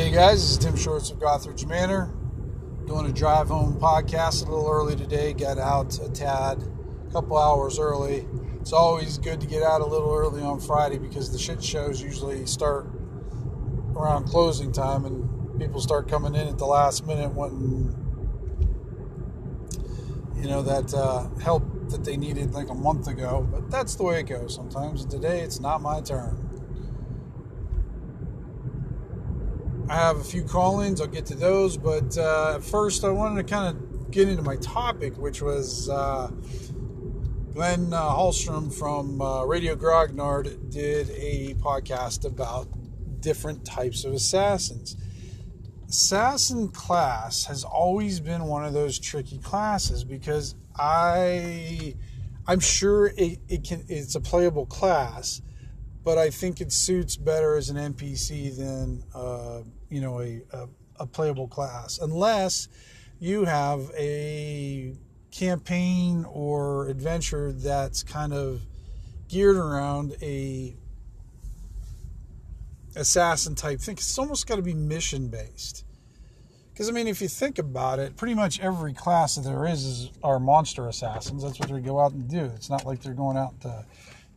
Hey guys, this is Tim Shorts of Gothridge Manor. Doing a drive home podcast a little early today. Got out a tad, a couple hours early. It's always good to get out a little early on Friday because the shit shows usually start around closing time and people start coming in at the last minute wanting, you know, that uh, help that they needed like a month ago. But that's the way it goes sometimes. Today it's not my turn. I have a few call-ins. I'll get to those, but uh, first I wanted to kind of get into my topic, which was uh, Glenn uh, Hallstrom from uh, Radio Grognard did a podcast about different types of assassins. Assassin class has always been one of those tricky classes because I, I'm sure it, it can. It's a playable class but I think it suits better as an NPC than uh, you know a, a, a, playable class, unless you have a campaign or adventure that's kind of geared around a assassin type thing. It's almost got to be mission based. Because I mean, if you think about it, pretty much every class that there is is are monster assassins. That's what they go out and do. It's not like they're going out to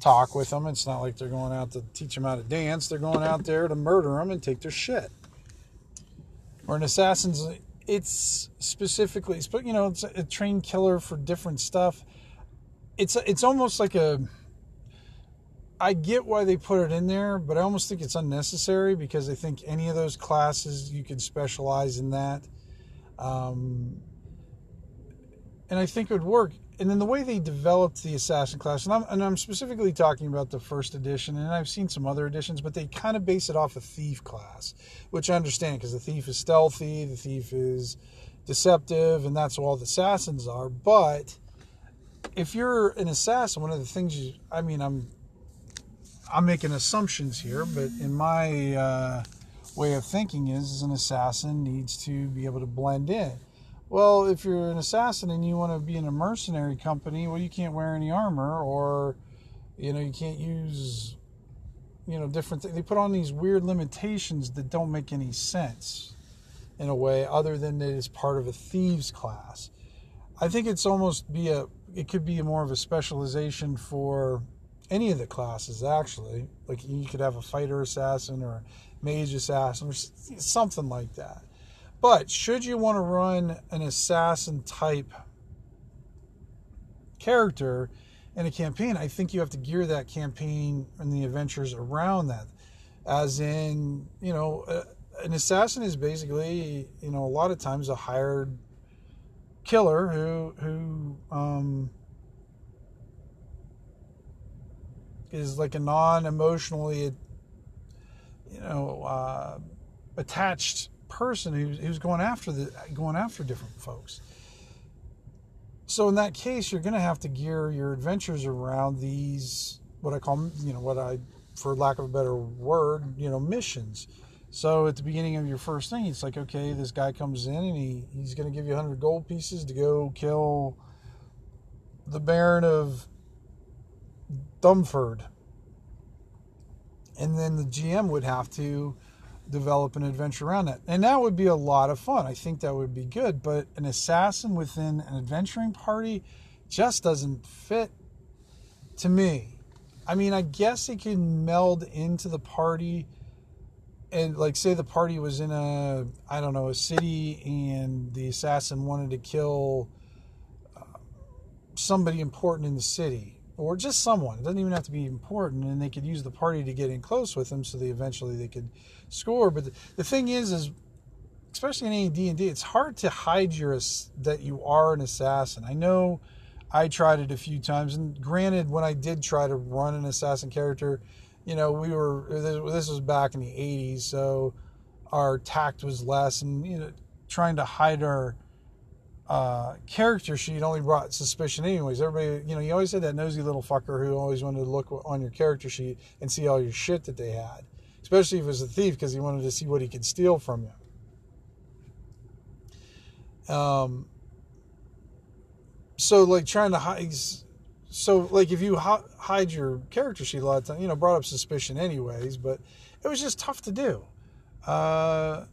talk with them. It's not like they're going out to teach them how to dance. They're going out there to murder them and take their shit. Or an assassin's, it's specifically, you know, it's a trained killer for different stuff. It's it's almost like a. I get why they put it in there, but I almost think it's unnecessary because I think any of those classes you could specialize in that. Um, and I think it would work and then the way they developed the assassin class, and I'm, and I'm specifically talking about the first edition, and I've seen some other editions, but they kind of base it off a thief class, which I understand because the thief is stealthy, the thief is deceptive, and that's what all the assassins are. But if you're an assassin, one of the things you, I mean, I'm, I'm making assumptions here, but in my uh, way of thinking is, is an assassin needs to be able to blend in well, if you're an assassin and you want to be in a mercenary company, well, you can't wear any armor, or you know, you can't use, you know, different. Th- they put on these weird limitations that don't make any sense, in a way, other than that it's part of a thieves class. I think it's almost be a. It could be more of a specialization for any of the classes, actually. Like you could have a fighter assassin or mage assassin or something like that but should you want to run an assassin type character in a campaign, I think you have to gear that campaign and the adventures around that. As in, you know, uh, an assassin is basically, you know, a lot of times a hired killer who who um, is like a non-emotionally, you know, uh, attached person who's, who's going after the going after different folks. So in that case, you're going to have to gear your adventures around these what I call you know what I for lack of a better word you know missions. So at the beginning of your first thing, it's like okay, this guy comes in and he, he's going to give you 100 gold pieces to go kill the Baron of Dumford. And then the GM would have to develop an adventure around that. And that would be a lot of fun. I think that would be good. But an assassin within an adventuring party just doesn't fit to me. I mean, I guess it can meld into the party and like say the party was in a I don't know, a city and the assassin wanted to kill uh, somebody important in the city or just someone. It doesn't even have to be important, and they could use the party to get in close with them, so they eventually they could score. But the, the thing is, is especially in D and D, it's hard to hide your that you are an assassin. I know I tried it a few times, and granted, when I did try to run an assassin character, you know, we were this was back in the '80s, so our tact was less, and you know, trying to hide our uh, character sheet only brought suspicion anyways. Everybody, you know, you always had that nosy little fucker who always wanted to look on your character sheet and see all your shit that they had, especially if it was a thief because he wanted to see what he could steal from you. Um, so like trying to hide, so like if you hide your character sheet a lot of times, you know, brought up suspicion anyways, but it was just tough to do. Uh,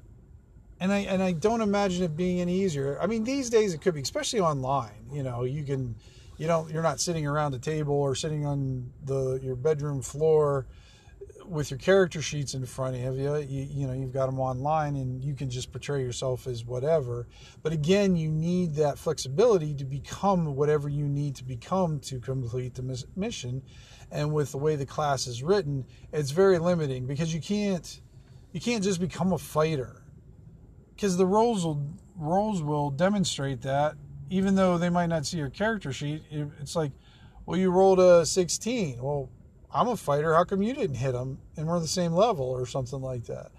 and I and I don't imagine it being any easier. I mean, these days it could be, especially online. You know, you can, you don't, you're not sitting around a table or sitting on the your bedroom floor with your character sheets in front of you, you, you know, you've got them online and you can just portray yourself as whatever. But again, you need that flexibility to become whatever you need to become to complete the mission. And with the way the class is written, it's very limiting because you can't you can't just become a fighter because the rolls will rolls will demonstrate that even though they might not see your character sheet it's like well you rolled a 16 well I'm a fighter. How come you didn't hit him and we're the same level or something like that?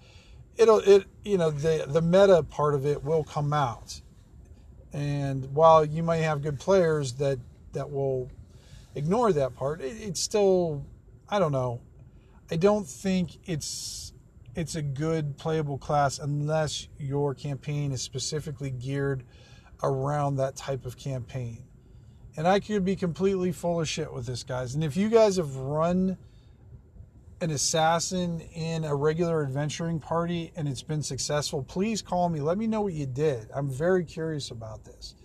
It'll it you know the the meta part of it will come out, and while you might have good players that that will ignore that part, it, it's still I don't know. I don't think it's it's a good playable class unless your campaign is specifically geared around that type of campaign and I could be completely full of shit with this, guys. And if you guys have run an assassin in a regular adventuring party and it's been successful, please call me. Let me know what you did. I'm very curious about this.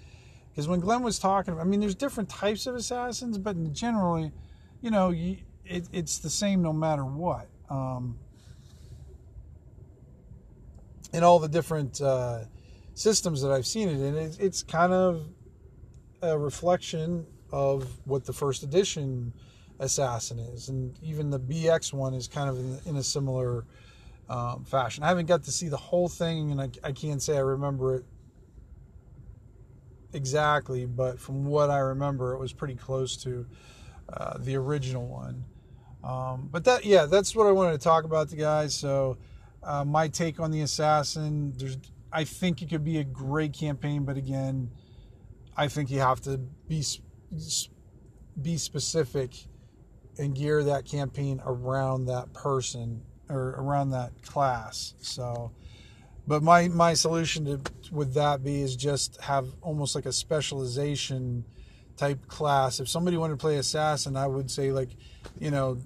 Because when Glenn was talking, I mean, there's different types of assassins, but generally, you know, it, it's the same no matter what. Um, in all the different uh, systems that I've seen it in, it, it's kind of a reflection of what the first edition assassin is, and even the BX one is kind of in, in a similar um, fashion. I haven't got to see the whole thing, and I, I can't say I remember it exactly, but from what I remember, it was pretty close to uh, the original one. Um, but that, yeah, that's what I wanted to talk about, the guys. So, uh, my take on the assassin. There's, I think it could be a great campaign, but again, I think you have to be be specific and gear that campaign around that person or around that class. So, but my my solution to would that be is just have almost like a specialization type class. If somebody wanted to play assassin, I would say like, you know,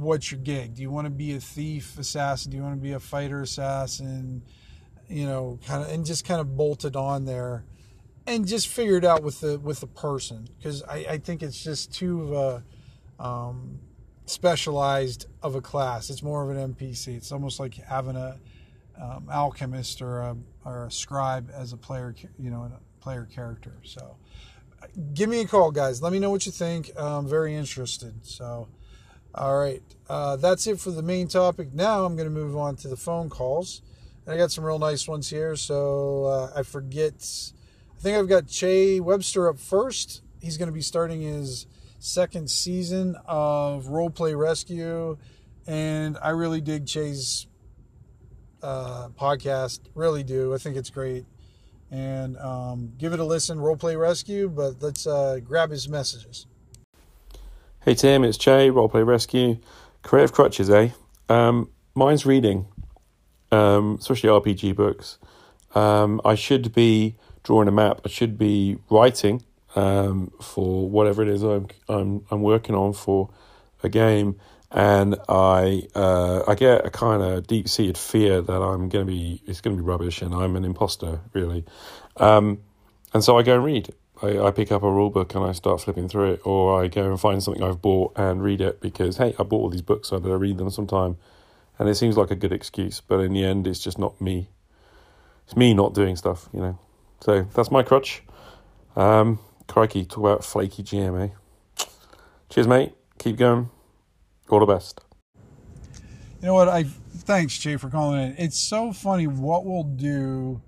what's your gig? Do you want to be a thief assassin? Do you want to be a fighter assassin? You know, kind of and just kind of bolted on there and just figure it out with the with the person because I, I think it's just too um, specialized of a class. It's more of an NPC. It's almost like having a um, alchemist or a, or a scribe as a player, you know, a player character. So, give me a call, guys. Let me know what you think. I'm very interested. So, all right, uh, that's it for the main topic. Now I'm going to move on to the phone calls. And I got some real nice ones here. So uh, I forget I think I've got Che Webster up first. He's going to be starting his second season of Roleplay Rescue, and I really dig Che's uh, podcast. Really do. I think it's great. And um, give it a listen, Roleplay Rescue. But let's uh, grab his messages. Hey Tim, it's Che, Roleplay Rescue. Creative crutches, eh? Um, mine's reading, um, especially RPG books. Um, I should be drawing a map. I should be writing um, for whatever it is I'm I'm I'm working on for a game, and I uh, I get a kind of deep seated fear that I'm going to be it's going to be rubbish, and I'm an imposter really, um, and so I go and read. I, I pick up a rule book and I start flipping through it, or I go and find something I've bought and read it because hey, I bought all these books, so I better read them sometime. And it seems like a good excuse, but in the end, it's just not me. It's me not doing stuff, you know. So that's my crutch. Um, crikey, talk about flaky GMA. Cheers, mate. Keep going. All the best. You know what? I thanks Che for calling in. It's so funny what we'll do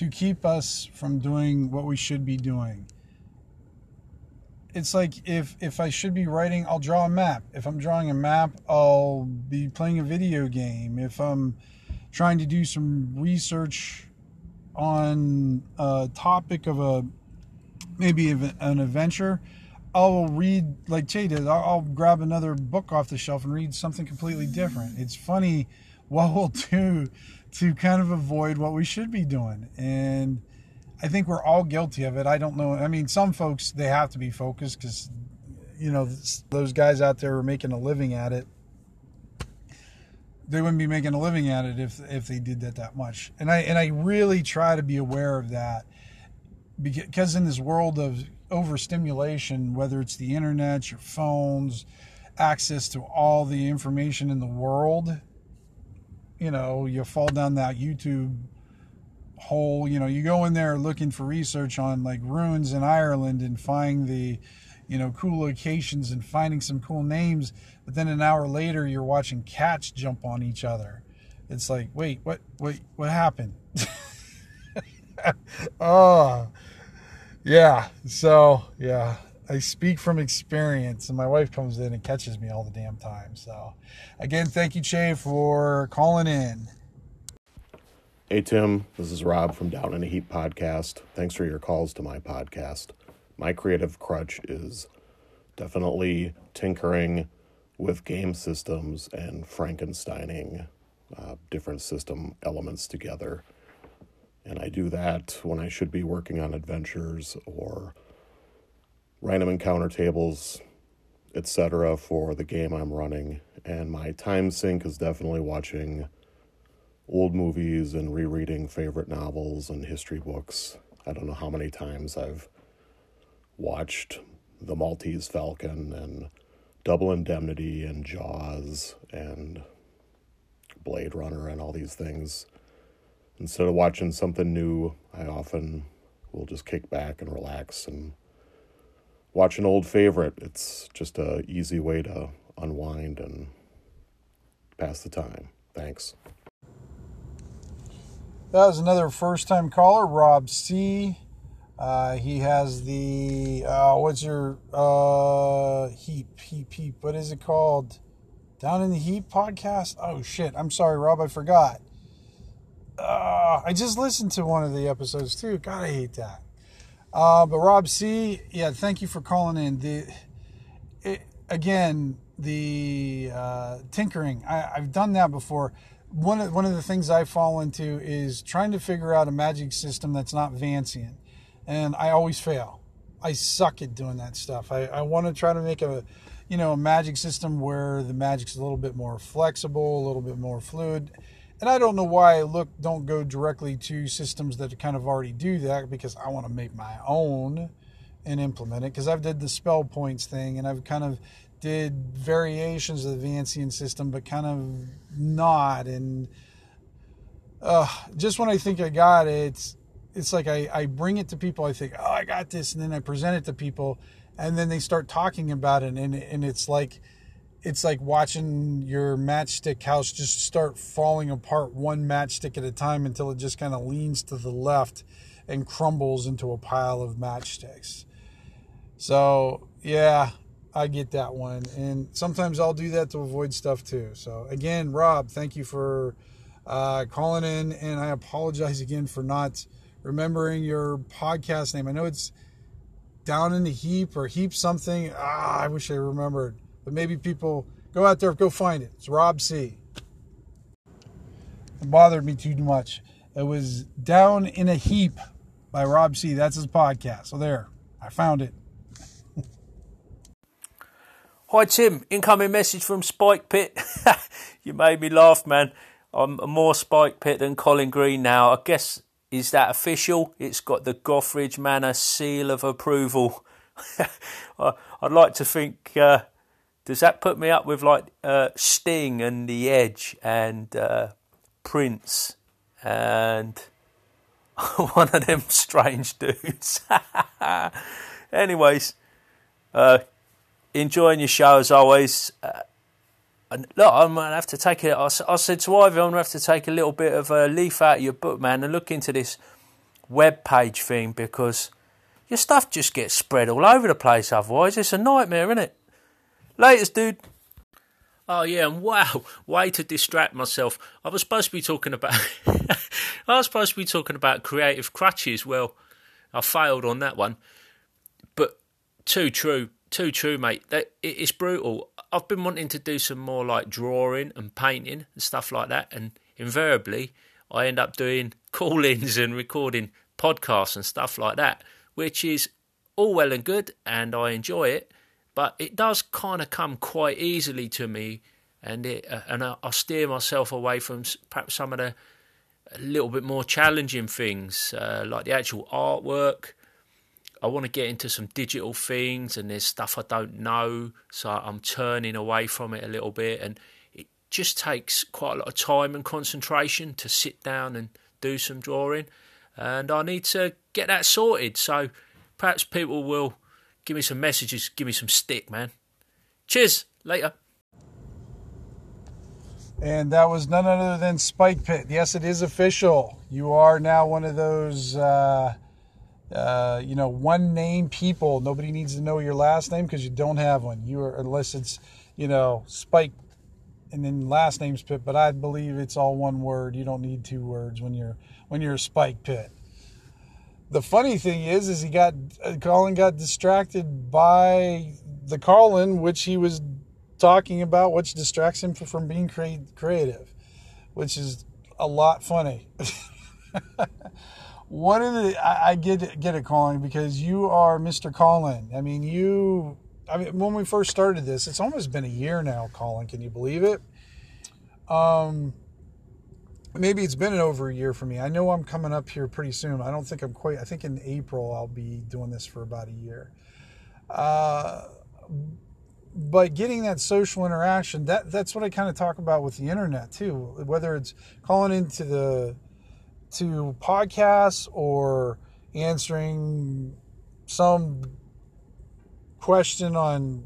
to keep us from doing what we should be doing. It's like if if I should be writing, I'll draw a map. If I'm drawing a map, I'll be playing a video game. If I'm trying to do some research on a topic of a maybe an adventure, I'll read like Che did. I'll, I'll grab another book off the shelf and read something completely different. It's funny what we'll do to kind of avoid what we should be doing, and I think we're all guilty of it. I don't know. I mean, some folks they have to be focused because you know those guys out there are making a living at it they wouldn't be making a living at it if if they did that that much. And I and I really try to be aware of that because in this world of overstimulation, whether it's the internet, your phones, access to all the information in the world, you know, you fall down that YouTube hole. You know, you go in there looking for research on like ruins in Ireland and find the, you know, cool locations and finding some cool names. But then an hour later, you're watching cats jump on each other. It's like, wait, what, wait, what happened? oh, yeah. So, yeah, I speak from experience, and my wife comes in and catches me all the damn time. So, again, thank you, Che, for calling in. Hey, Tim. This is Rob from Down in a Heap podcast. Thanks for your calls to my podcast. My creative crutch is definitely tinkering with game systems and Frankensteining uh, different system elements together. And I do that when I should be working on adventures or random encounter tables, etc., for the game I'm running. And my time sink is definitely watching old movies and rereading favorite novels and history books. I don't know how many times I've watched The Maltese Falcon and Double Indemnity and Jaws and Blade Runner and all these things instead of watching something new, I often will just kick back and relax and watch an old favorite. It's just a easy way to unwind and pass the time. Thanks. That was another first time caller, Rob C. Uh, he has the uh, what's your uh, heap heap heap? What is it called? Down in the Heap podcast. Oh shit! I'm sorry, Rob. I forgot uh, I just listened to one of the episodes too. God, I hate that. Uh, but Rob C, yeah, thank you for calling in. The it, again, the uh, tinkering. I, I've done that before. One of one of the things I fall into is trying to figure out a magic system that's not Vancian, and I always fail. I suck at doing that stuff. I, I want to try to make a, you know, a magic system where the magic's a little bit more flexible, a little bit more fluid and I don't know why I look don't go directly to systems that kind of already do that because I want to make my own and implement it because I've did the spell points thing and I've kind of did variations of the Vancian system but kind of not and uh, just when I think I got it it's, like I, I bring it to people I think oh I got this and then I present it to people and then they start talking about it and, and it's like it's like watching your matchstick house just start falling apart one matchstick at a time until it just kind of leans to the left and crumbles into a pile of matchsticks. So, yeah, I get that one. And sometimes I'll do that to avoid stuff too. So, again, Rob, thank you for uh, calling in. And I apologize again for not remembering your podcast name. I know it's Down in the Heap or Heap something. Ah, I wish I remembered but maybe people go out there, go find it. It's Rob C. It bothered me too much. It was Down in a Heap by Rob C. That's his podcast. So there, I found it. Hi Tim, incoming message from Spike Pit. you made me laugh, man. I'm more Spike Pit than Colin Green now. I guess is that official? It's got the Gothridge Manor seal of approval. I'd like to think uh, does that put me up with like uh, Sting and The Edge and uh, Prince and one of them strange dudes? Anyways, uh, enjoying your show as always. Uh, and look, I'm gonna have to take it. I, I said to Ivy, I'm gonna have to take a little bit of a leaf out of your book, man, and look into this web page thing because your stuff just gets spread all over the place. Otherwise, it's a nightmare, isn't it? Latest, dude. Oh yeah, and wow, way to distract myself. I was supposed to be talking about I was supposed to be talking about creative crutches. Well, I failed on that one. But too true, too true, mate. That it's brutal. I've been wanting to do some more like drawing and painting and stuff like that, and invariably I end up doing call-ins and recording podcasts and stuff like that, which is all well and good, and I enjoy it but it does kind of come quite easily to me and it uh, and I, I steer myself away from perhaps some of the a little bit more challenging things uh, like the actual artwork. I want to get into some digital things, and there's stuff I don't know, so I'm turning away from it a little bit. And it just takes quite a lot of time and concentration to sit down and do some drawing, and I need to get that sorted. So perhaps people will give me some messages, give me some stick, man. Cheers, later. And that was none other than Spike Pit. Yes, it is official. You are now one of those, uh, uh, you know, one name people. Nobody needs to know your last name because you don't have one. You are, unless it's, you know, Spike and then last name's Pit. But I believe it's all one word. You don't need two words when you're when you're a Spike Pit. The funny thing is, is he got uh, Colin got distracted by the Colin, which he was talking about which distracts him from being creative, which is a lot funny. One of the I, I get get it, Colin, because you are Mr. Colin. I mean, you. I mean, when we first started this, it's almost been a year now, Colin. Can you believe it? Um, maybe it's been over a year for me. I know I'm coming up here pretty soon. I don't think I'm quite. I think in April I'll be doing this for about a year. Uh, but getting that social interaction that that's what i kind of talk about with the internet too whether it's calling into the to podcasts or answering some question on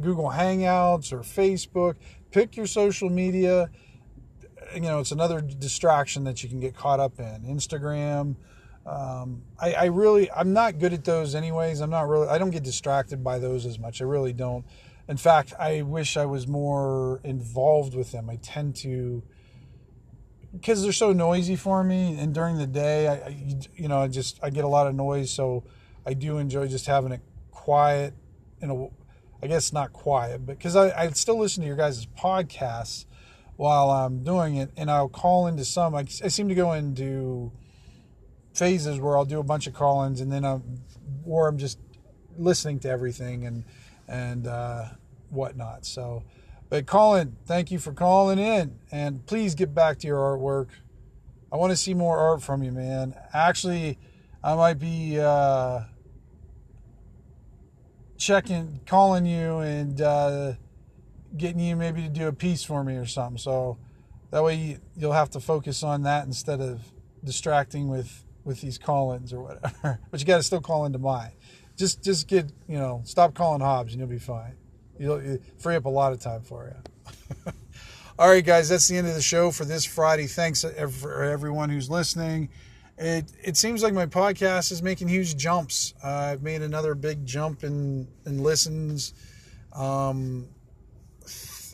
google hangouts or facebook pick your social media you know it's another distraction that you can get caught up in. Instagram um, I, I really i'm not good at those anyways. I'm not really i don't get distracted by those as much. I really don't. In fact, I wish I was more involved with them. I tend to because they're so noisy for me and during the day I, I, you know i just i get a lot of noise so i do enjoy just having it quiet you know i guess not quiet but because I, I still listen to your guys' podcasts while i'm doing it and i'll call into some I, I seem to go into phases where i'll do a bunch of call-ins and then i'm or i'm just listening to everything and and uh, whatnot. So, but Colin, thank you for calling in, and please get back to your artwork. I want to see more art from you, man. Actually, I might be uh, checking, calling you, and uh, getting you maybe to do a piece for me or something. So that way you'll have to focus on that instead of distracting with with these call-ins or whatever. but you got to still call into mine just just get you know stop calling Hobbs and you'll be fine. You'll, you'll free up a lot of time for you. All right, guys, that's the end of the show for this Friday. Thanks for everyone who's listening. It it seems like my podcast is making huge jumps. Uh, I've made another big jump in in listens. Um,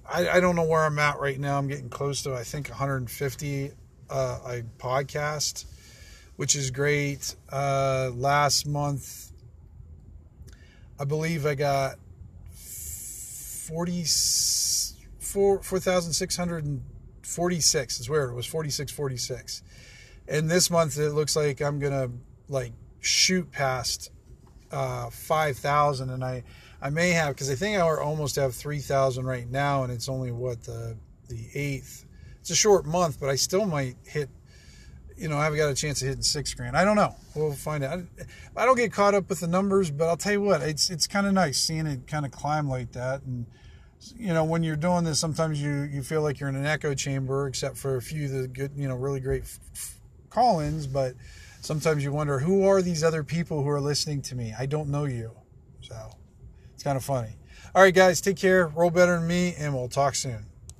I, I don't know where I'm at right now. I'm getting close to I think 150 uh, a podcast, which is great. Uh, last month I believe I got 40, 4,646 is where it was 4646. And this month it looks like I'm going to like shoot past uh, 5,000 and I, I may have, because I think I almost have 3,000 right now and it's only what the, the 8th. It's a short month, but I still might hit you know, I haven't got a chance of hitting six grand. I don't know. We'll find out. I don't get caught up with the numbers, but I'll tell you what, it's it's kind of nice seeing it kind of climb like that. And you know, when you're doing this, sometimes you you feel like you're in an echo chamber, except for a few of the good, you know, really great call-ins. But sometimes you wonder who are these other people who are listening to me. I don't know you, so it's kind of funny. All right, guys, take care. Roll better than me, and we'll talk soon.